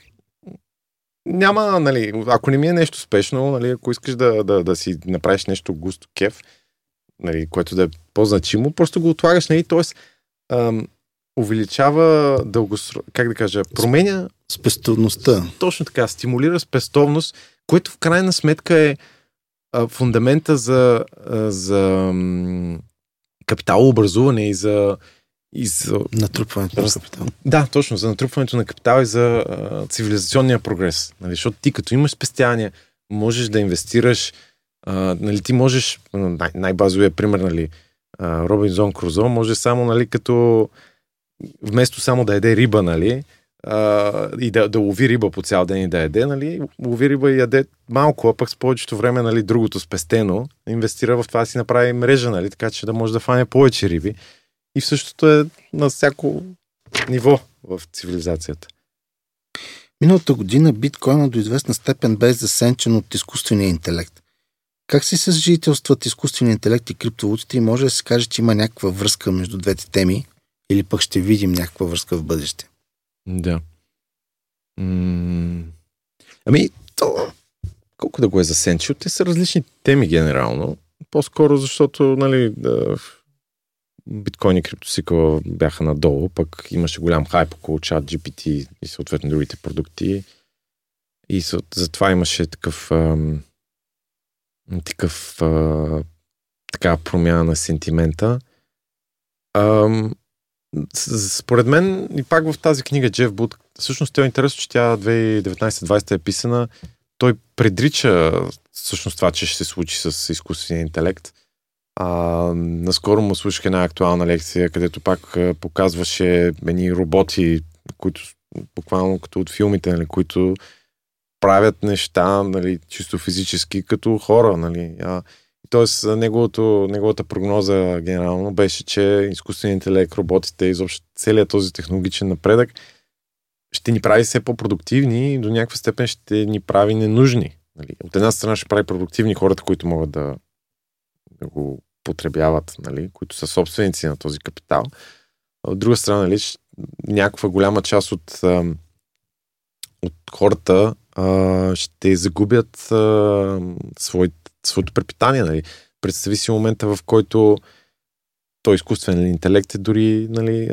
няма, нали, ако не ми е нещо спешно, нали, ако искаш да, да, да си направиш нещо густо кеф, нали, което да е по-значимо, просто го отлагаш, нали, т.е. увеличава дългосрочно, как да кажа, променя спестовността. Точно така, стимулира спестовност, което в крайна сметка е а, фундамента за, а, за м, капиталообразуване и за и за... Натрупването на капитал. Да, точно, за натрупването на капитал и за а, цивилизационния прогрес. Нали? Защото ти като имаш спестявания, можеш да инвестираш, а, нали, ти можеш, най- най-базовия пример, нали, Робинзон Крузо, може само, нали, като вместо само да яде риба, нали, а, и да, да лови риба по цял ден и да яде, нали, лови риба и яде малко, а пък с повечето време, нали, другото спестено, инвестира в това да си направи мрежа, нали, така че да може да фане повече риби. И в същото е на всяко ниво в цивилизацията. Миналата година биткоина до известна степен бе засенчен от изкуствения интелект. Как се съжителстват изкуствения интелект и криптовалутите и може да се каже, че има някаква връзка между двете теми или пък ще видим някаква връзка в бъдеще? Да. М- ами, то, колко да го е засенчил, те са различни теми генерално. По-скоро, защото, нали, да, биткоин и криптосикъл бяха надолу, пък имаше голям хайп около чат GPT и съответно другите продукти. И затова имаше такъв такъв така промяна на сентимента. Според мен, и пак в тази книга Джеф Буд, всъщност е интересно, че тя 2019-2020 е писана, той предрича всъщност това, че ще се случи с изкуствения интелект. А, наскоро му слушах една актуална лекция, където пак а, показваше едни роботи, които буквално като от филмите, нали, които правят неща, нали, чисто физически, като хора. Нали. А, Тоест, неговото, неговата прогноза генерално беше, че изкуственият интелект, роботите, изобщо целият този технологичен напредък ще ни прави все по-продуктивни и до някаква степен ще ни прави ненужни. Нали. От една страна ще прави продуктивни хората, които могат да, го потребяват, нали, които са собственици на този капитал. От друга страна, нали, някаква голяма част от, от хората ще загубят свой, своето препитание. Нали. Представи си момента, в който той изкуствен интелект е дори нали,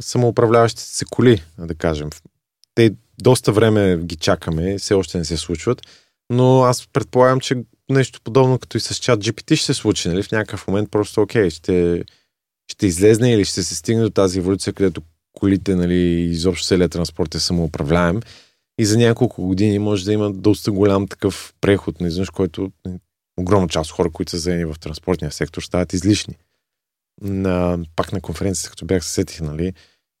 самоуправляващите се коли, да кажем. Те доста време ги чакаме, все още не се случват, но аз предполагам, че нещо подобно като и с чат GPT ще се случи, нали? В някакъв момент просто окей, ще, ще излезне или ще се стигне до тази еволюция, където колите, нали, изобщо целият транспорт е самоуправляем и за няколко години може да има доста голям такъв преход, не знаеш, който огромна част от хора, които са заедни в транспортния сектор, стават излишни. На, пак на конференцията, като бях се сетих, нали,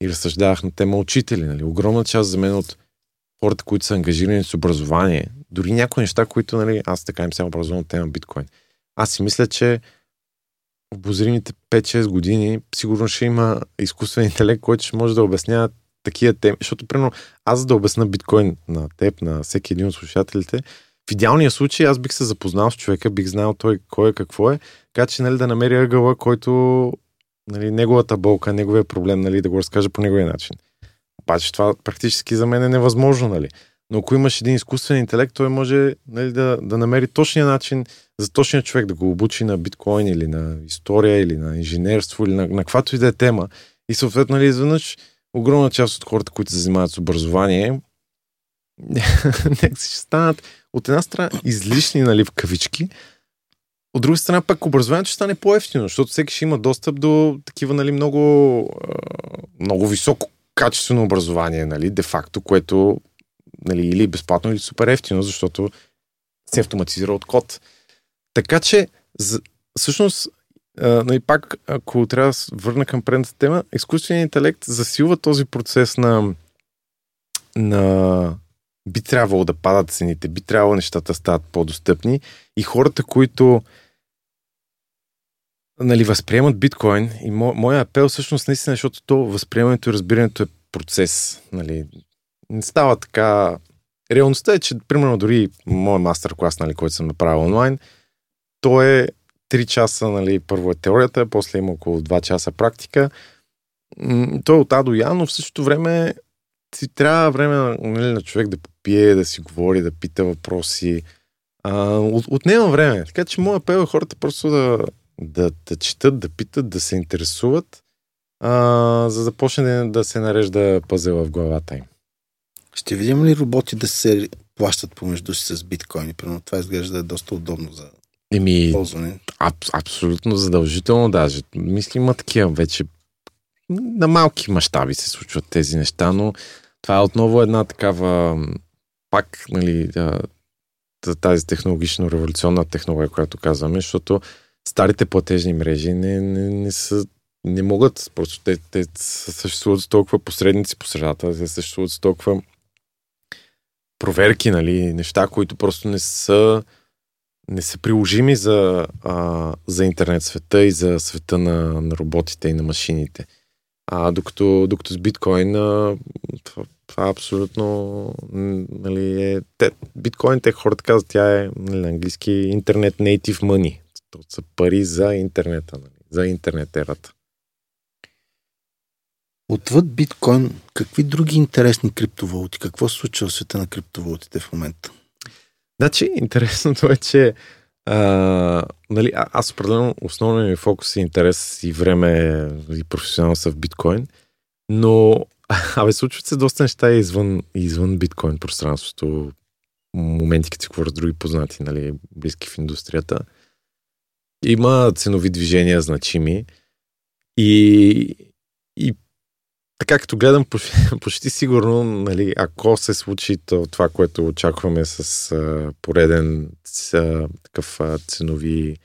и разсъждавах на тема учители. Нали. Огромна част за мен от хората, които са ангажирани с образование, дори някои неща, които нали, аз така им съм образован тема биткоин. Аз си мисля, че обозримите 5-6 години сигурно ще има изкуствен интелект, който ще може да обяснява такива теми. Защото, примерно, аз да обясна биткоин на теб, на всеки един от слушателите, в идеалния случай аз бих се запознал с човека, бих знал той кой е, какво е, така че нали, да намери ъгъла, който нали, неговата болка, неговия проблем, нали, да го разкаже по неговия начин. Обаче това практически за мен е невъзможно, нали. Но ако имаш един изкуствен интелект, той може нали, да, да намери точния начин за точния човек да го обучи на биткоин или на история или на инженерство или на, на каквато и да е тема. И съответно, нали, изведнъж огромна част от хората, които се занимават с образование, нека ще станат от една страна излишни, нали, в кавички, от друга страна пък образованието ще стане по-ефтино, защото всеки ще има достъп до такива, нали, много, много високо качествено образование, нали, де-факто, което нали, или безплатно, или супер ефтино, защото се автоматизира от код. Така че, за, всъщност, а, нали, пак, ако трябва да върна към предната тема, изкуственият интелект засилва този процес на, на би трябвало да падат цените, би трябвало нещата стават по-достъпни и хората, които нали, възприемат биткоин и мо, моя апел всъщност наистина, защото то възприемането и разбирането е процес. Нали. Не става така... Реалността е, че примерно дори моят мастер-клас, нали, който съм направил онлайн, то е 3 часа, нали, първо е теорията, после има около 2 часа практика. Той е от А до Я, но в същото време си трябва време нали, на човек да попие, да си говори, да пита въпроси. А, от, отнема време. Така че моят апел е хората просто да, да, да четат, да питат, да се интересуват, а, за да почне да се нарежда пъзел в главата им. Ще видим ли роботи да се плащат помежду си с биткоини? Примерно това изглежда е доста удобно за Еми, ползване. Аб, абсолютно задължително даже. Мисля, има такива вече на малки мащаби се случват тези неща, но това е отново една такава пак, нали, тази технологично революционна технология, която казваме, защото старите платежни мрежи не, не, не са не могат, просто те, те съществуват с толкова посредници по средата, те съществуват с толкова проверки, нали, неща, които просто не са не са приложими за, а, за интернет света и за света на, на роботите и на машините. А докато, докато с биткоин това, това абсолютно нали, е... Те, биткоин, те хората казват, тя е нали, на английски интернет native money. Това са пари за интернета, нали, за интернет ерата. Отвъд биткоин, какви други интересни криптовалути? Какво се случва в света на криптовалутите в момента? Значи, интересното е, че а, нали, аз определено основният ми фокус и интерес и време и професионално са в биткоин, но абе, случват се доста неща извън, извън биткоин пространството, моменти, като си говоря с други познати, нали, близки в индустрията. Има ценови движения значими и така като гледам, почти, сигурно, нали, ако се случи това, което очакваме с а, пореден а, такъв а, ценови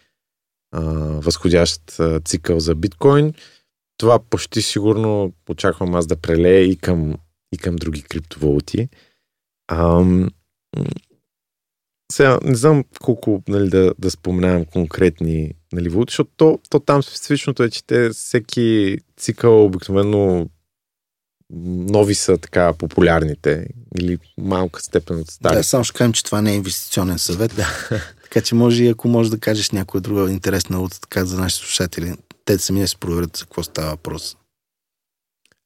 а, възходящ а, цикъл за биткоин, това почти сигурно очаквам аз да прелее и към, и към други криптовалути. Ам, сега не знам колко нали, да, да споменавам конкретни нали, валути, защото то, то там специфичното е, че те всеки цикъл обикновено нови са така популярните или малка степен от стари. Да, само ще кажем, че това не е инвестиционен съвет. Да. така че може и ако можеш да кажеш някоя друга интересна лута така за нашите слушатели, те сами да се проверят за какво става въпрос.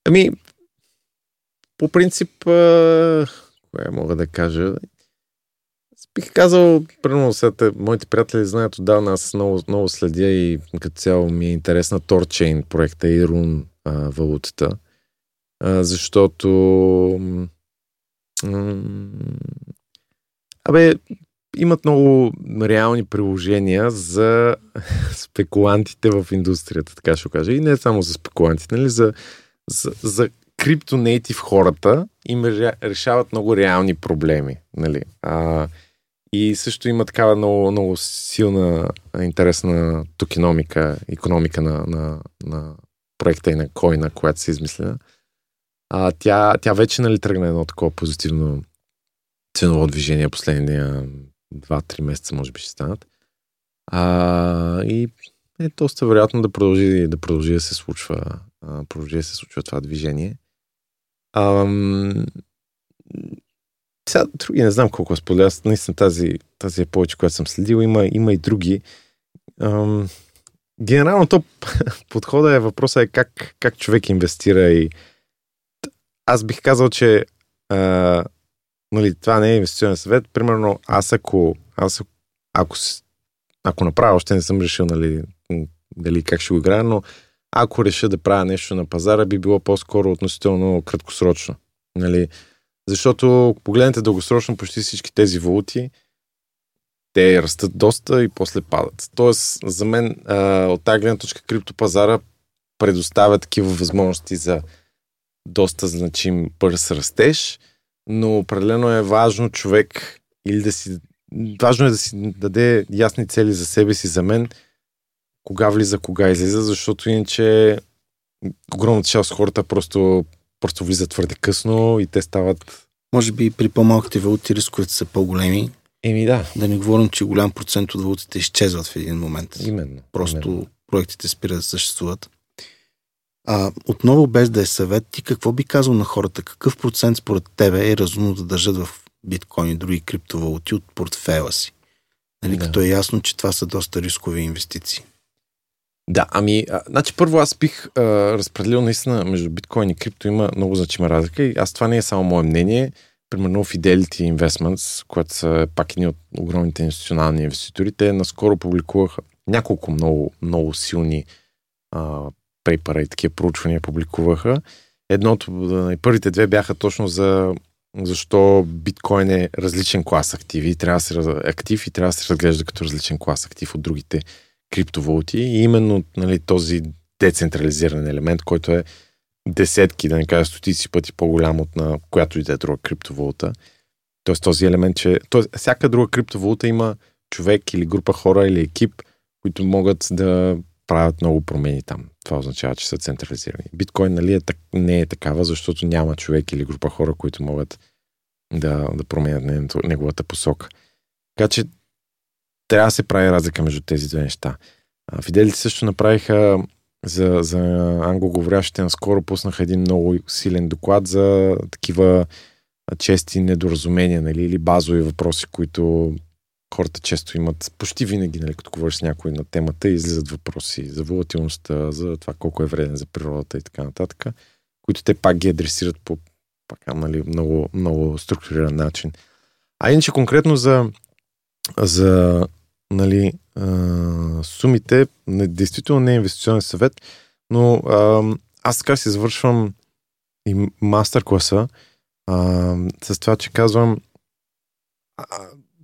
Ами, по принцип, кое мога да кажа, бих казал, примерно, сега, моите приятели знаят отдавна, аз много, много следя и като цяло ми е интересна Торчейн проекта и Рун а, валутата, защото абе, имат много реални приложения за спекулантите в индустрията, така ще кажа. И не само за спекулантите, нали, за, за, за криптонейтив хората им решават много реални проблеми. Нали. А, и също има такава много, много силна, интересна токеномика, економика на, на, на проекта и на койна, която се измисля. А, тя, тя вече нали, тръгна едно такова позитивно ценово движение последния 2-3 месеца, може би ще станат. А, и е доста вероятно да продължи да, продължи да се случва, а, продължи да се случва това движение. Ам, сега, други не знам колко споделя. Аз наистина тази, тази е повече, която съм следил. Има, има и други. Ам, генерално то подхода е въпроса е как, как човек инвестира и аз бих казал, че а, нали, това не е инвестиционен съвет. Примерно, аз ако, аз ако, ако направя, още не съм решил нали, дали как ще го играя, но ако реша да правя нещо на пазара, би било по-скоро относително краткосрочно. Нали? Защото погледнете дългосрочно почти всички тези валути, те растат доста и после падат. Тоест, за мен от тази гледна точка криптопазара предоставя такива възможности за доста значим бърз растеж, но определено е важно човек или да си... Важно е да си даде ясни цели за себе си, за мен, кога влиза, кога излиза, защото иначе огромната част от хората просто, просто влизат твърде късно и те стават... Може би при по-малките валути рисковете са по-големи. Еми да. Да не говорим, че голям процент от валутите изчезват в един момент. Именно. Просто именно. проектите спират да съществуват. А, отново без да е съвет, ти какво би казал на хората? Какъв процент според тебе е разумно да държат в биткоин и други криптовалути от портфела си? Нали, да. Като е ясно, че това са доста рискови инвестиции. Да, ами, а, значи първо аз бих а, разпределил наистина между биткоин и крипто има много значима разлика и аз това не е само мое мнение. Примерно Fidelity Investments, което са пак едни от огромните институционални инвеститори, те наскоро публикуваха няколко много, много силни а, пейпера и такива проучвания публикуваха. Едното, първите две бяха точно за защо биткоин е различен клас активи и трябва да се, актив и трябва да се разглежда като различен клас актив от другите криптовалути и именно нали, този децентрализиран елемент, който е десетки, да не кажа стотици пъти по-голям от на която и да е друга криптовалута. Тоест този елемент, че тоест, всяка друга криптовалута има човек или група хора или екип, които могат да правят много промени там. Това означава, че са централизирани. Биткоин нали, е, не е такава, защото няма човек или група хора, които могат да, да променят неговата посока. Така че трябва да се прави разлика между тези две неща. Фиделите също направиха за, за англоговорящите наскоро пуснаха един много силен доклад за такива чести недоразумения нали, или базови въпроси, които хората често имат почти винаги, нали, като говориш с някой на темата, излизат въпроси за волатилността, за това колко е вреден за природата и така нататък, които те пак ги адресират по пак, нали, много, много структуриран начин. А иначе конкретно за, за нали, а, сумите, не, действително не е инвестиционен съвет, но а, аз така си завършвам и мастер-класа а, с това, че казвам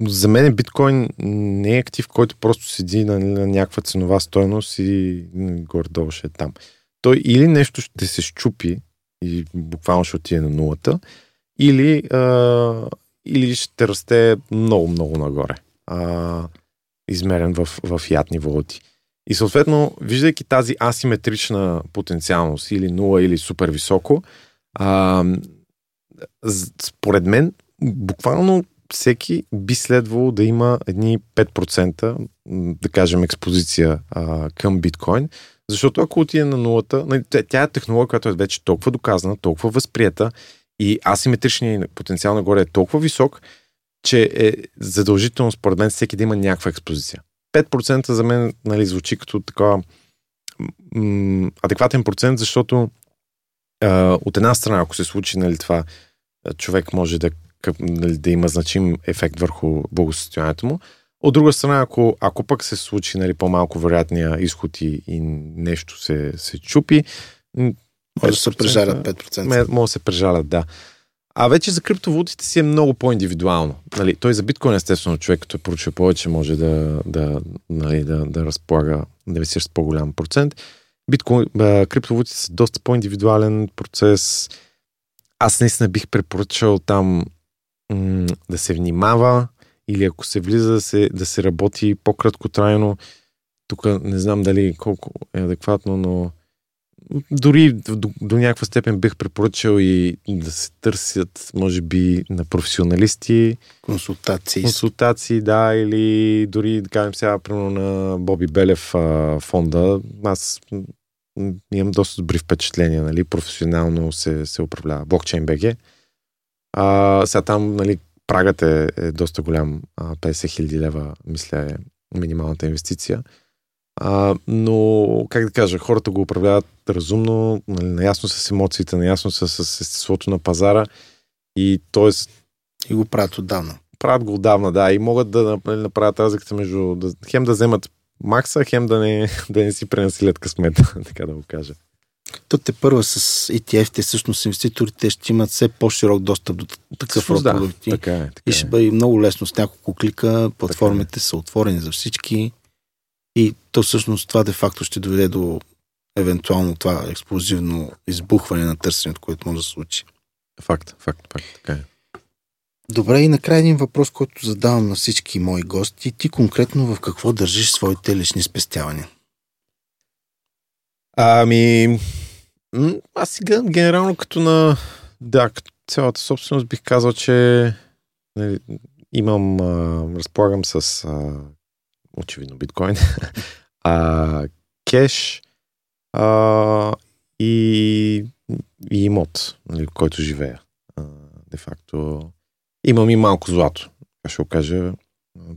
за мен биткоин не е актив, който просто седи на, на някаква ценова стоеност и горе-долу ще е там. Той или нещо ще се щупи и буквално ще отиде на нулата, или, а, или ще расте много-много нагоре. А, измерен в, в ядни валути. И съответно, виждайки тази асиметрична потенциалност или нула или супер високо, а, според мен, буквално всеки би следвало да има едни 5%, да кажем, експозиция а, към биткоин, защото ако отиде на нулата, нали, тя е технология, която е вече толкова доказана, толкова възприята и асиметричният потенциал нагоре е толкова висок, че е задължително според мен всеки да има някаква експозиция. 5% за мен нали, звучи като така м- адекватен процент, защото а, от една страна, ако се случи нали, това, човек може да нали, да има значим ефект върху благосостоянието му. От друга страна, ако, ако пък се случи нали, по-малко вероятния изход и, и нещо се, се чупи, може да се прежалят 5%. Може да се прежалят, да. А вече за криптовалутите си е много по-индивидуално. Нали, той за биткоин, естествено, човек, като е поручил повече, може да, да, нали, да, да разполага, да инвестира с по-голям процент. Биткоин, криптовалутите са доста по-индивидуален процес. Аз наистина бих препоръчал там м- да се внимава или ако се влиза да се, да се работи по-краткотрайно. Тук не знам дали колко е адекватно, но дори до, до някаква степен бих препоръчал и да се търсят, може би, на професионалисти. Консултации. Консултации, да, или дори, да кажем сега, примерно на Боби Белев а, фонда. Аз имам доста добри впечатления, нали, професионално се, се управлява. Блокчейн БГ. А, сега там, нали, прагът е, е доста голям. 50 хиляди лева, мисля, е минималната инвестиция. А, но, как да кажа, хората го управляват разумно, нали, наясно с емоциите, наясно с, с естеството на пазара и т.е. И го правят отдавна. Правят го отдавна, да, и могат да нали, направят разликата между да, хем да вземат макса, хем да не, да не си пренасилят късмета, така да го кажа. То те първа с ETF-те, всъщност инвеститорите ще имат все по-широк достъп до такъв род да, продукти. Така е, така и ще е. бъде много лесно с няколко клика. Платформите е. са отворени за всички. И то всъщност това де-факто ще доведе до евентуално това експлозивно избухване на търсенето, което може да се случи. Факт, факт, факт, така е. Добре, и накрая един въпрос, който задавам на всички мои гости. Ти конкретно в какво държиш своите лични спестявания? Ами, аз сега генерално като на да, като цялата собственост бих казал, че нали, имам, а, разполагам с а, очевидно биткоин, а, кеш а, и, и имот, нали, който живея. Де факто имам и малко злато. Ще го кажа.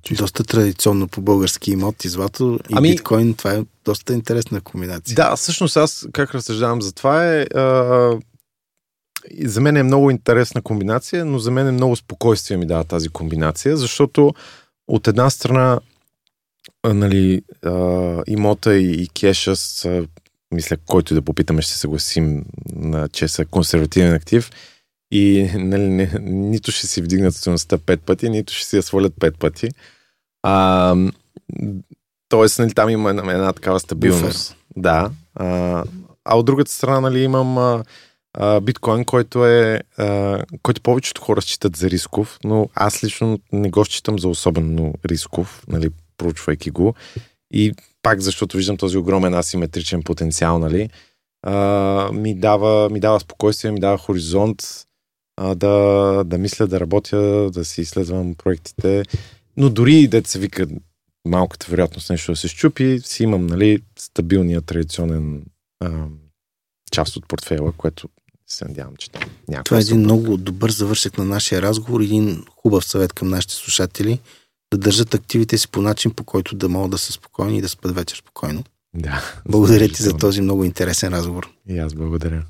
Чисто. Доста традиционно по български имот и злато и ами, биткоин. Това е доста интересна комбинация. Да, всъщност аз как разсъждавам за това е а, за мен е много интересна комбинация, но за мен е много спокойствие ми дава тази комбинация, защото от една страна нали, а, имота и, и кеша са, мисля, който да попитаме, ще се съгласим, на, че са консервативен актив и нали, не, нито ще си вдигнат стоеността пет пъти, нито ще си я свалят пет пъти. А, тоест, нали, там има една, една такава стабилност. Буфер. Да. А, а от другата страна, нали, имам а, а, биткоин, който е, а, който повечето хора считат за рисков, но аз лично не го считам за особено рисков, нали, проучвайки го. И пак, защото виждам този огромен асиметричен потенциал, нали, а, ми, дава, ми дава спокойствие, ми дава хоризонт а, да, да мисля, да работя, да си изследвам проектите. Но дори да се вика малката вероятност нещо да се щупи, си имам нали, стабилния традиционен а, част от портфела, което се надявам, че там някакво. Това е един много добър завършек на нашия разговор. Един хубав съвет към нашите слушатели да държат активите си по начин, по който да могат да са спокойни и да спят вечер спокойно. Да. Благодаря ти за този много интересен разговор. И аз благодаря.